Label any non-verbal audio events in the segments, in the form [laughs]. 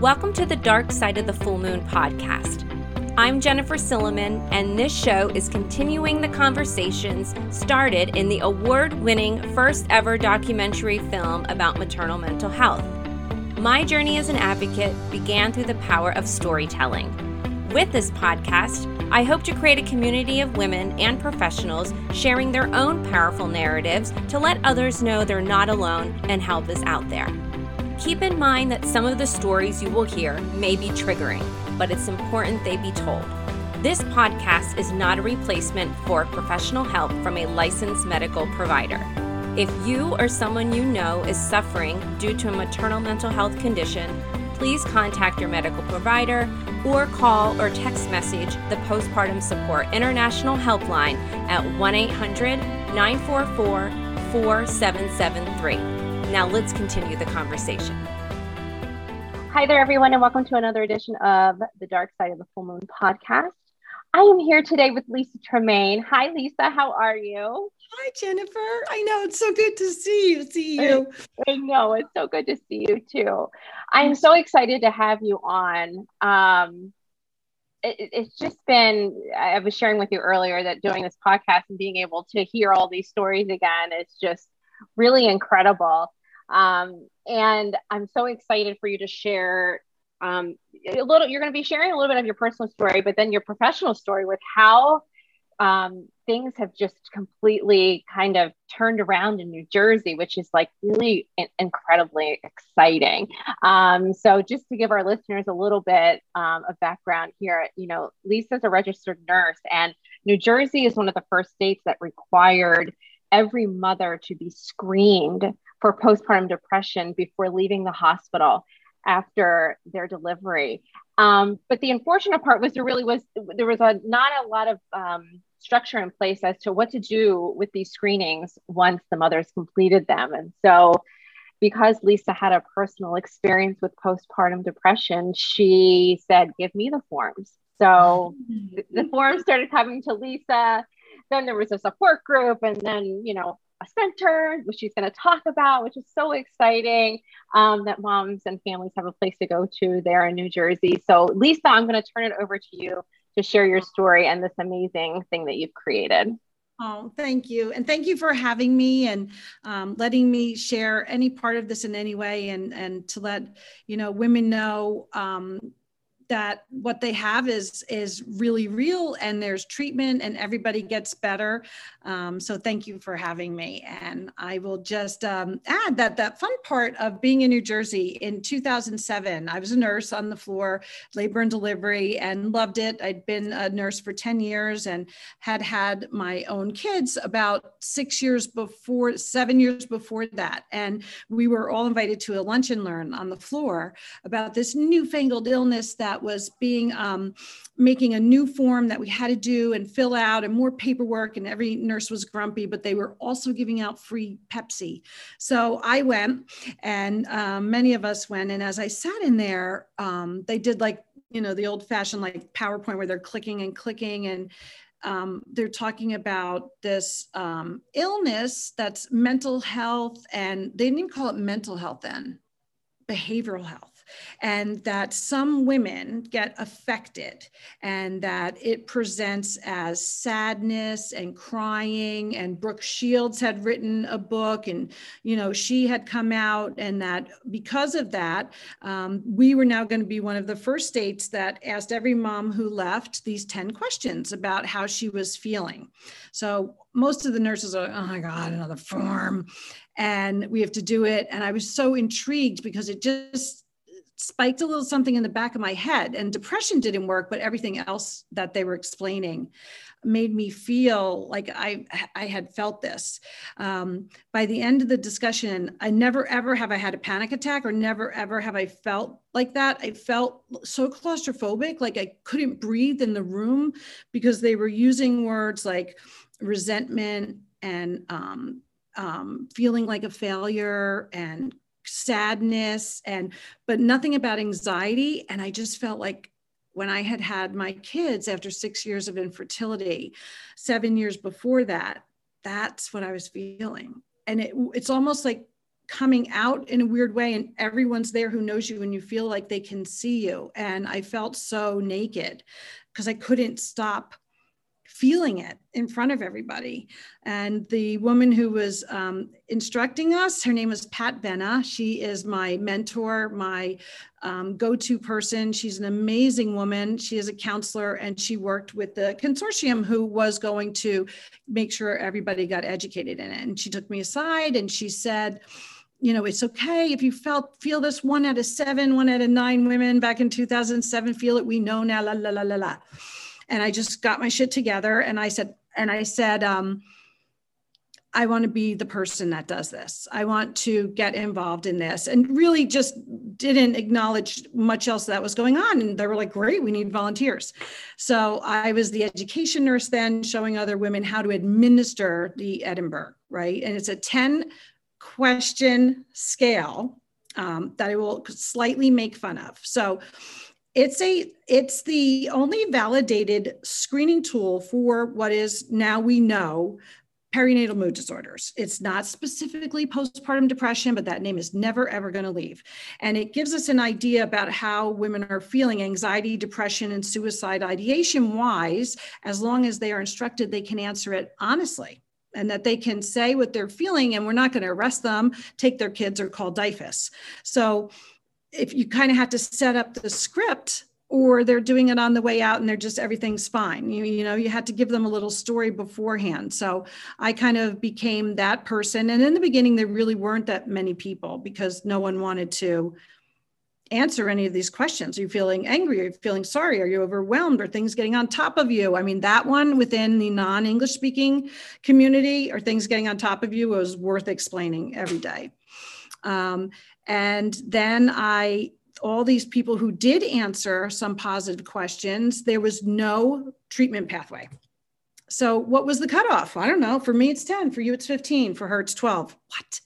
Welcome to the Dark Side of the Full Moon podcast. I'm Jennifer Silliman, and this show is continuing the conversations started in the award winning first ever documentary film about maternal mental health. My journey as an advocate began through the power of storytelling. With this podcast, I hope to create a community of women and professionals sharing their own powerful narratives to let others know they're not alone and help is out there. Keep in mind that some of the stories you will hear may be triggering, but it's important they be told. This podcast is not a replacement for professional help from a licensed medical provider. If you or someone you know is suffering due to a maternal mental health condition, please contact your medical provider or call or text message the Postpartum Support International Helpline at 1 800 944 4773. Now let's continue the conversation. Hi there, everyone, and welcome to another edition of the Dark Side of the Full Moon podcast. I am here today with Lisa Tremaine. Hi, Lisa. How are you? Hi, Jennifer. I know it's so good to see you. See you. I know it's so good to see you too. I'm so excited to have you on. Um, it, it's just been. I was sharing with you earlier that doing this podcast and being able to hear all these stories again is just really incredible. Um, and I'm so excited for you to share um, a little. You're going to be sharing a little bit of your personal story, but then your professional story with how um, things have just completely kind of turned around in New Jersey, which is like really incredibly exciting. Um, so, just to give our listeners a little bit um, of background here, you know, Lisa's a registered nurse, and New Jersey is one of the first states that required every mother to be screened for postpartum depression before leaving the hospital after their delivery. Um, but the unfortunate part was there really was there was a not a lot of um, structure in place as to what to do with these screenings once the mothers completed them. And so, because Lisa had a personal experience with postpartum depression, she said, "Give me the forms." So the, [laughs] the forms started coming to Lisa. Then there was a support group, and then you know a center, which she's going to talk about, which is so exciting um, that moms and families have a place to go to there in New Jersey. So, Lisa, I'm going to turn it over to you to share your story and this amazing thing that you've created. Oh, thank you. And thank you for having me and um, letting me share any part of this in any way and, and to let, you know, women know um, that what they have is is really real and there's treatment and everybody gets better. Um, so thank you for having me. And i will just um, add that that fun part of being in new jersey in 2007 i was a nurse on the floor labor and delivery and loved it. I'd been a nurse for 10 years and had had my own kids about six years before seven years before that. And we were all invited to a lunch and learn on the floor about this newfangled illness that was being um, making a new form that we had to do and fill out and more paperwork and every nurse was grumpy but they were also giving out free pepsi. So i went and um, many of us went and as i sat in there um, they did like you know the old fashioned like powerpoint where they're clicking and clicking and um, they're talking about this um, illness that's mental health and they didn't even call it mental health then behavioral health and that some women get affected and that it presents as sadness and crying and brooke shields had written a book and you know she had come out and that because of that um, we were now going to be one of the first states that asked every mom who left these 10 questions about how she was feeling. So most of the nurses are oh my god another form and we have to do it and i was so intrigued because it just spiked a little something in the back of my head and depression didn't work but everything else that they were explaining made me feel like i i had felt this. Um, by the end of the discussion i never ever have i had a panic attack or never ever have i felt like that. I felt so claustrophobic like i couldn't breathe in the room because they were using words like resentment and um, um, feeling like a failure and sadness and but nothing about anxiety. And i just felt like when i had had my kids after 6 years of infertility 7 years before that that's what i was feeling. And it, it's almost like coming out in a weird way and everyone's there who knows you and you feel like they can see you. And i felt so naked because i couldn't stop feeling it in front of everybody. And the woman who was um, instructing us, her name was Pat Benna. She is my mentor, my um, go to person. She's an amazing woman. She is a counselor and she worked with the consortium who was going to make sure everybody got educated in it. And she took me aside and she said, you know, it's okay if you felt feel this one out of seven, one out of nine women back in 2007 feel it. We know now, la la la la la and I just got my shit together and I said, and I said, um, I want to be the person that does this. I want to get involved in this and really just didn't acknowledge much else that was going on. And they were like, great, we need volunteers. So I was the education nurse then showing other women how to administer the Edinburgh, right? And it's a 10 question scale um, that I will slightly make fun of. So it's a it's the only validated screening tool for what is now we know perinatal mood disorders. It's not specifically postpartum depression, but that name is never ever going to leave. And it gives us an idea about how women are feeling anxiety, depression, and suicide ideation wise. As long as they are instructed, they can answer it honestly and that they can say what they're feeling, and we're not going to arrest them, take their kids, or call DYFS. So if you kind of have to set up the script or they're doing it on the way out and they're just everything's fine. You, you know you had to give them a little story beforehand. So i kind of became that person. And in the beginning there really weren't that many people because no one wanted to answer any of these questions. Are you feeling angry? Are you feeling sorry? Are you overwhelmed? Are things getting on top of you? I mean that one within the non-english speaking community are things getting on top of you was worth explaining every day. Um, and then I, all these people who did answer some positive questions, there was no treatment pathway. So, what was the cutoff? I don't know. For me, it's 10. For you, it's 15. For her, it's 12. What?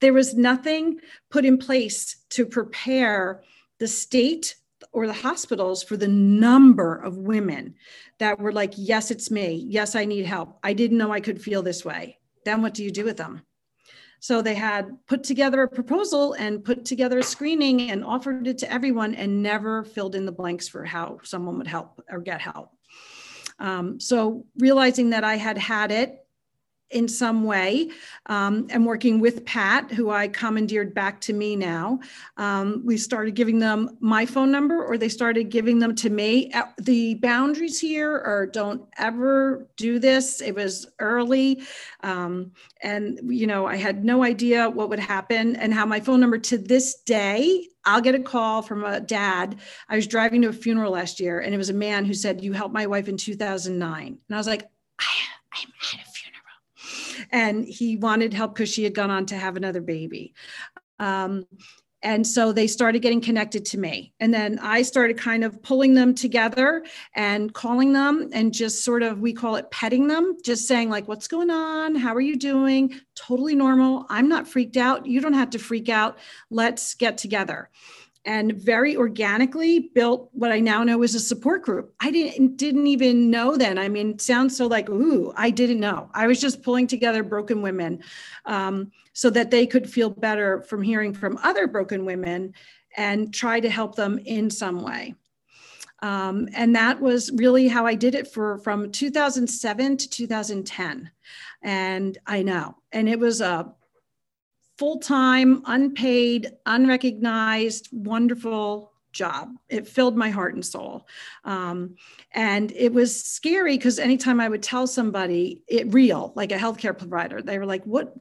There was nothing put in place to prepare the state or the hospitals for the number of women that were like, Yes, it's me. Yes, I need help. I didn't know I could feel this way. Then what do you do with them? So they had put together a proposal and put together a screening and offered it to everyone and never filled in the blanks for how someone would help or get help. Um, so realizing that I had had it in some way um, and working with Pat, who I commandeered back to me now. Um, we started giving them my phone number or they started giving them to me. The boundaries here are don't ever do this. It was early. Um, and, you know, I had no idea what would happen and how my phone number to this day I'll get a call from a dad. I was driving to a funeral last year, and it was a man who said, You helped my wife in 2009. And I was like, I, I'm at a and he wanted help because she had gone on to have another baby. Um, and so they started getting connected to me. And then I started kind of pulling them together and calling them and just sort of, we call it petting them, just saying, like, what's going on? How are you doing? Totally normal. I'm not freaked out. You don't have to freak out. Let's get together and very organically built what I now know is a support group. I didn't didn't even know then. I mean, sounds so like ooh, I didn't know. I was just pulling together broken women um, so that they could feel better from hearing from other broken women and try to help them in some way. Um, and that was really how I did it for from 2007 to 2010. And I know, and it was a full time, unpaid, unrecognized, wonderful job. It filled my heart and soul. Um, and it was scary because anytime I would tell somebody it real, like a healthcare provider, they were like, what,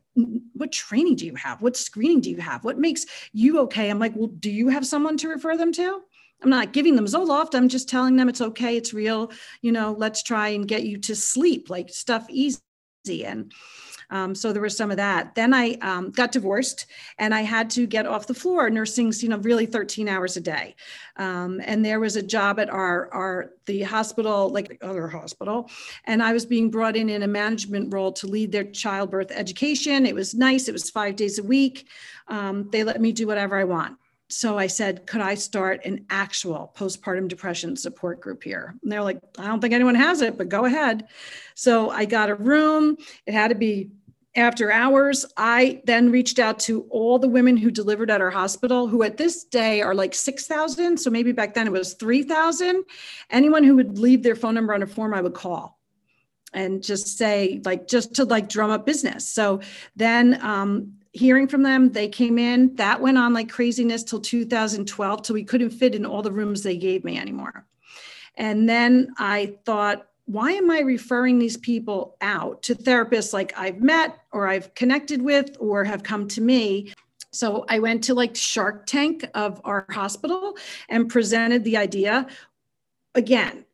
what training do you have? What screening do you have? What makes you okay? I'm like, well, do you have someone to refer them to? I'm not giving them Zoloft. I'm just telling them it's okay. It's real. You know, let's try and get you to sleep, like stuff easy. And um, so there was some of that. Then I um, got divorced and I had to get off the floor. Nursing's, you know, really 13 hours a day. Um, and there was a job at our, our, the hospital, like the other hospital. And I was being brought in in a management role to lead their childbirth education. It was nice. It was five days a week. Um, they let me do whatever I want so I said, could I start an actual postpartum depression support group here? And they're like, I don't think anyone has it, but go ahead. So I got a room. It had to be after hours, I then reached out to all the women who delivered at our hospital, who at this day are like 6,000. So maybe back then it was 3,000. Anyone who would leave their phone number on a form, I would call and just say, like, just to like drum up business. So then, um, hearing from them, they came in. That went on like craziness till 2012, till we couldn't fit in all the rooms they gave me anymore. And then I thought, why am I referring these people out to therapists like I've met or I've connected with or have come to me? So I went to like Shark Tank of our hospital and presented the idea. Again,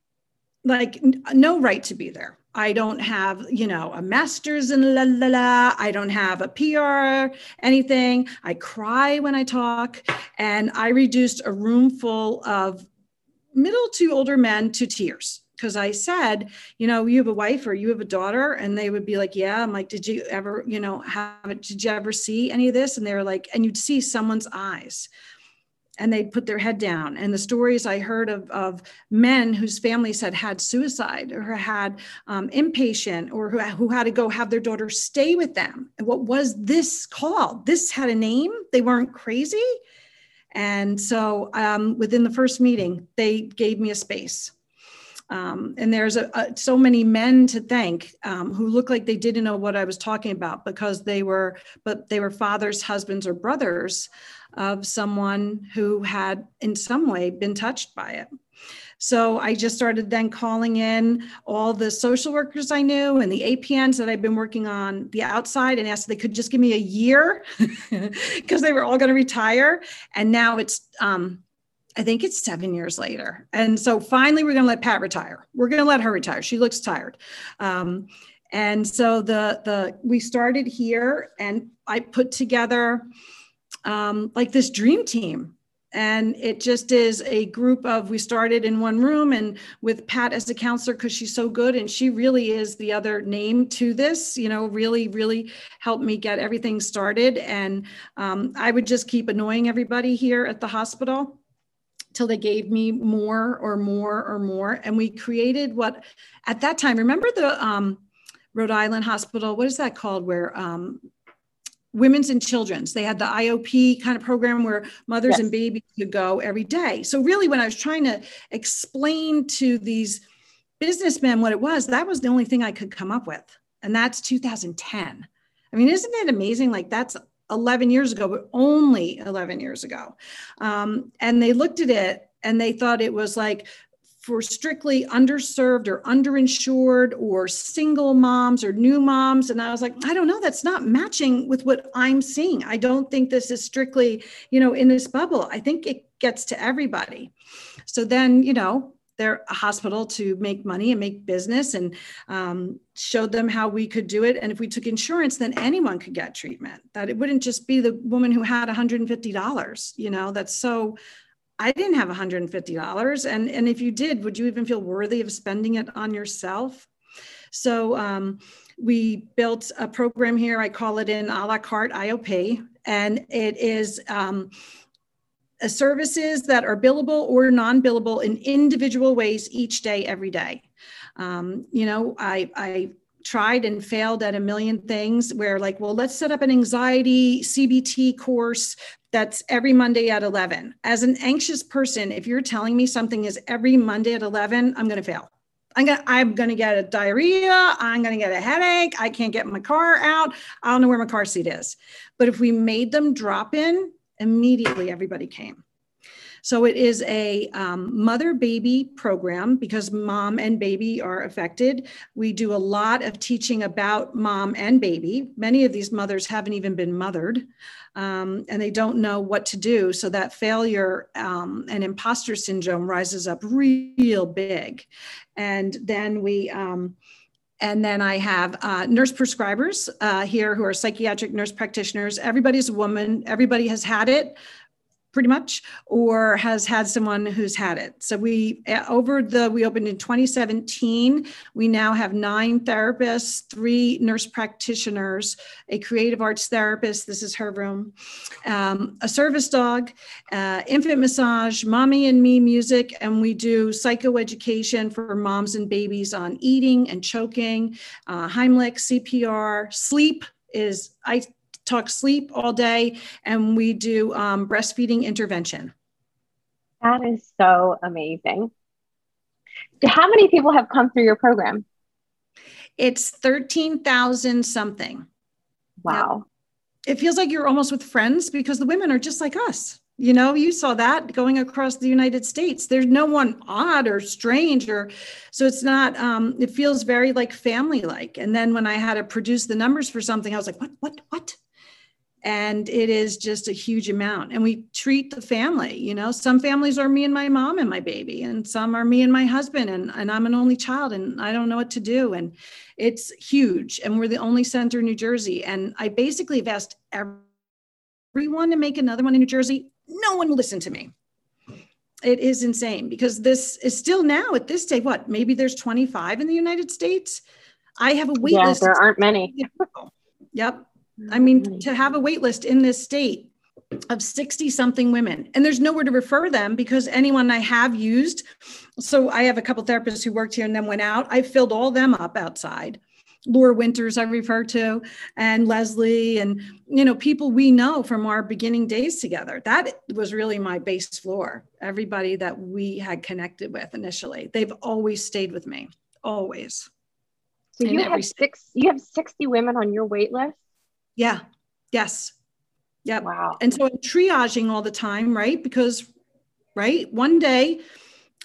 like no right to be there. I don't have, you know, a master's in la la la. I don't have a PR, anything. I cry when I talk. And I reduced a room full of middle to older men to tears because I said, you know, you have a wife or you have a daughter, and they would be like, yeah. I'm like, did you ever, you know, have it? Did you ever see any of this? And they were like, and you'd see someone's eyes and they'd put their head down. And the stories I heard of, of men whose families had had suicide or had um, inpatient or who, who had to go have their daughter stay with them. And what was this called? This had a name. They weren't crazy. And so um, within the first meeting, they gave me a space. Um, and there's a, a, so many men to thank um, who look like they didn't know what I was talking about because they were, but they were fathers, husbands, or brothers of someone who had in some way been touched by it. So I just started then calling in all the social workers I knew and the APNs that I've been working on the outside and asked if they could just give me a year [laughs] because they were all going to retire. And now it's, um, I think it's seven years later. And so finally, we're going to let Pat retire. We're going to let her retire. She looks tired. Um, and so the the we started here, and I put together um, like this dream team and it just is a group of we started in one room and with pat as a counselor because she's so good and she really is the other name to this you know really really helped me get everything started and um, i would just keep annoying everybody here at the hospital till they gave me more or more or more and we created what at that time remember the um, rhode island hospital what is that called where um, women's and children's. They had the IOP kind of program where mothers yes. and babies could go every day. So really when I was trying to explain to these businessmen what it was, that was the only thing I could come up with. And that's 2010. I mean, isn't it amazing? Like that's 11 years ago, but only 11 years ago. Um, and they looked at it and they thought it was like for strictly underserved or underinsured or single moms or new moms. And I was like, I don't know, that's not matching with what I'm seeing. I don't think this is strictly, you know, in this bubble. I think it gets to everybody. So then, you know, they're a hospital to make money and make business and um, showed them how we could do it. And if we took insurance, then anyone could get treatment, that it wouldn't just be the woman who had $150. You know, that's so I didn't have $150. And, and if you did, would you even feel worthy of spending it on yourself? So um, we built a program here. I call it an a la carte IOP, and it is um, services that are billable or non billable in individual ways each day, every day. Um, you know, I, I tried and failed at a million things where like well let's set up an anxiety cbt course that's every monday at 11 as an anxious person if you're telling me something is every monday at 11 i'm going to fail. I'm going to i'm going to get a diarrhea i'm going to get a headache i can't get my car out i don't know where my car seat is. But if we made them drop in immediately everybody came so it is a um, mother baby program because mom and baby are affected. We do a lot of teaching about mom and baby. Many of these mothers haven't even been mothered. Um, and they don't know what to do. So that failure um, and imposter syndrome rises up real big. And then we, um, and then I have uh, nurse prescribers uh, here who are psychiatric nurse practitioners. Everybody's a woman. Everybody has had it pretty much or has had someone who's had it. So we uh, over the we opened in 2017 we now have nine therapists three nurse practitioners a creative arts therapist this is her room um, a service dog uh, infant massage mommy and me music and we do psychoeducation for moms and babies on eating and choking uh, heimlich cpr sleep is I talk sleep all day and we do um, breastfeeding intervention. That is so amazing. How many people have come through your program? It's 13,000 something. Wow. Yep. It feels like you're almost with friends because the women are just like us. You know, you saw that going across the United States. There's no one odd or strange or so it's not um it feels very like family like. And then when I had to produce the numbers for something, I was like, what, what, what? and it is just a huge amount and we treat the family you know some families are me and my mom and my baby and some are me and my husband and, and i'm an only child and i don't know what to do and it's huge and we're the only center in new jersey and i basically have asked everyone to make another one in new jersey no one will listen to me it is insane because this is still now at this day what maybe there's 25 in the united states i have a wait yeah, list there aren't many [laughs] yep I mean, mm-hmm. to have a wait list in this state of 60 something women, and there's nowhere to refer them because anyone I have used. So I have a couple therapists who worked here and then went out. I filled all them up outside. Laura Winters, I refer to, and Leslie, and you know, people we know from our beginning days together. That was really my base floor. Everybody that we had connected with initially, they've always stayed with me, always. So you have six. You have sixty women on your wait list. Yeah. Yes. Yeah. Wow. And so I'm triaging all the time, right? Because, right, one day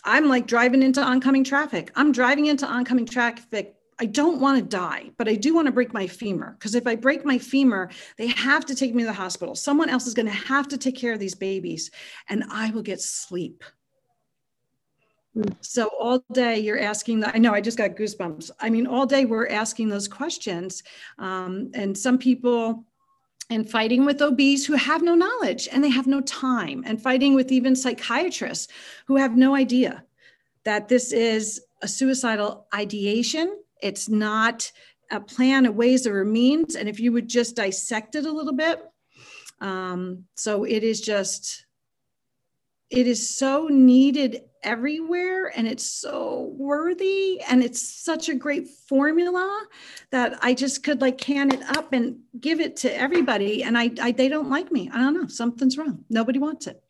I'm like driving into oncoming traffic. I'm driving into oncoming traffic. I don't want to die, but I do want to break my femur because if I break my femur, they have to take me to the hospital. Someone else is going to have to take care of these babies and I will get sleep. So all day you're asking that. I know I just got goosebumps. I mean, all day we're asking those questions. Um, and some people, and fighting with OBs who have no knowledge and they have no time, and fighting with even psychiatrists who have no idea that this is a suicidal ideation. It's not a plan, a ways, or a means. And if you would just dissect it a little bit, um, so it is just, it is so needed everywhere and it's so worthy and it's such a great formula that I just could like can it up and give it to everybody and I, I they don't like me. I don't know, something's wrong. Nobody wants it.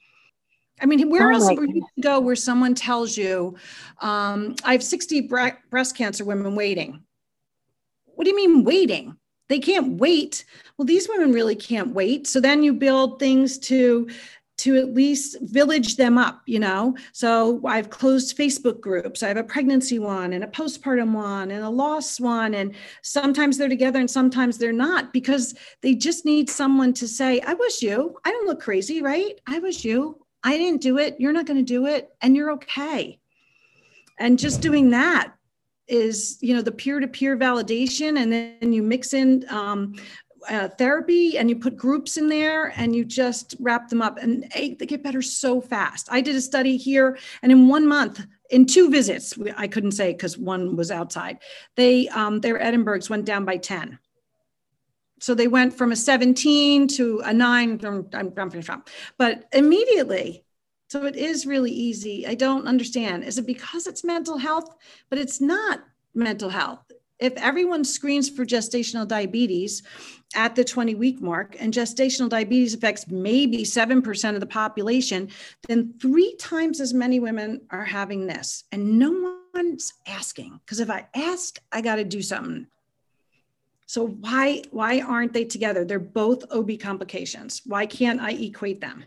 I mean, where oh else would you go where someone tells you, um, I have 60 bre- breast cancer women waiting? What do you mean waiting? They can't wait. Well, these women really can't wait. So then you build things to to at least village them up, you know. So I've closed Facebook groups. I have a pregnancy one and a postpartum one and a loss one. And sometimes they're together and sometimes they're not because they just need someone to say, I was you. I don't look crazy, right? I was you. I didn't do it. You're not going to do it. And you're okay. And just doing that is you know the peer-to-peer validation and then you mix in um, uh, therapy and you put groups in there and you just wrap them up and they get better so fast. I did a study here and in one month, in two visits, I couldn't say because one was outside, they, um, their Edinburghs went down by 10. So they went from a 17 to a nine, I'm, I'm finished but immediately. So it is really easy. I don't understand. Is it because it's mental health? But it's not mental health if everyone screens for gestational diabetes at the 20 week mark and gestational diabetes affects maybe 7% of the population, then three times as many women are having this. And no one's asking because if I ask, I got to do something. So why why aren't they together? They're both OB complications. Why can't I equate them?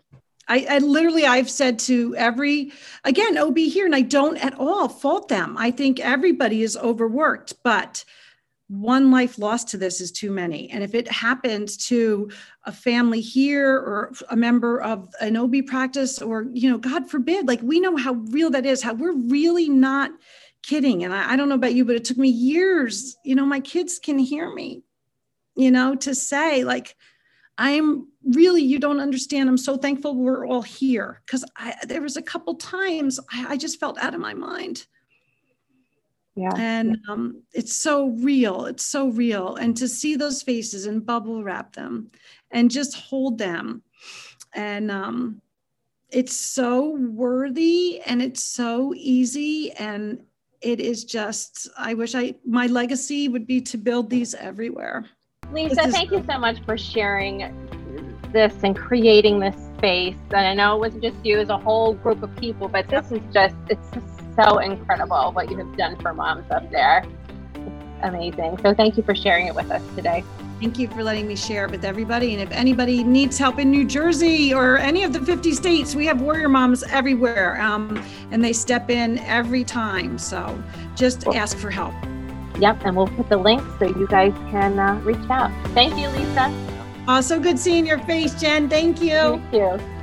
I, I, literally I've said to every again OB here, and I don't at all fault them. I think everybody is overworked, but one life lost to this is too many. And if it happens to a family here or a member of an OB practice, or you know, God forbid, like we know how real that is, how we're really not kidding. And I, I don't know about you, but it took me years, you know, my kids can hear me, you know, to say like I'm really, you don't understand. I'm so thankful we're all here because I, there was a couple times I, I, just felt out of my mind. Yeah. And um, it's so real. It's so real. And to see those faces and bubble wrap them and just hold them. And um, it's so worthy and it's so easy. And it is just, I wish I, my legacy would be to build these everywhere. Lisa, thank you so much for sharing this and creating this space. And I know it wasn't just you, as a whole group of people, but this is just, it's just so incredible what you have done for moms up there. It's amazing. So thank you for sharing it with us today. Thank you for letting me share it with everybody. And if anybody needs help in New Jersey or any of the 50 states, we have warrior moms everywhere. Um, and they step in every time. So just ask for help. Yep. And we'll put the link so you guys can uh, reach out. Thank you, Lisa. Oh, so good seeing your face, Jen. Thank you. Thank you.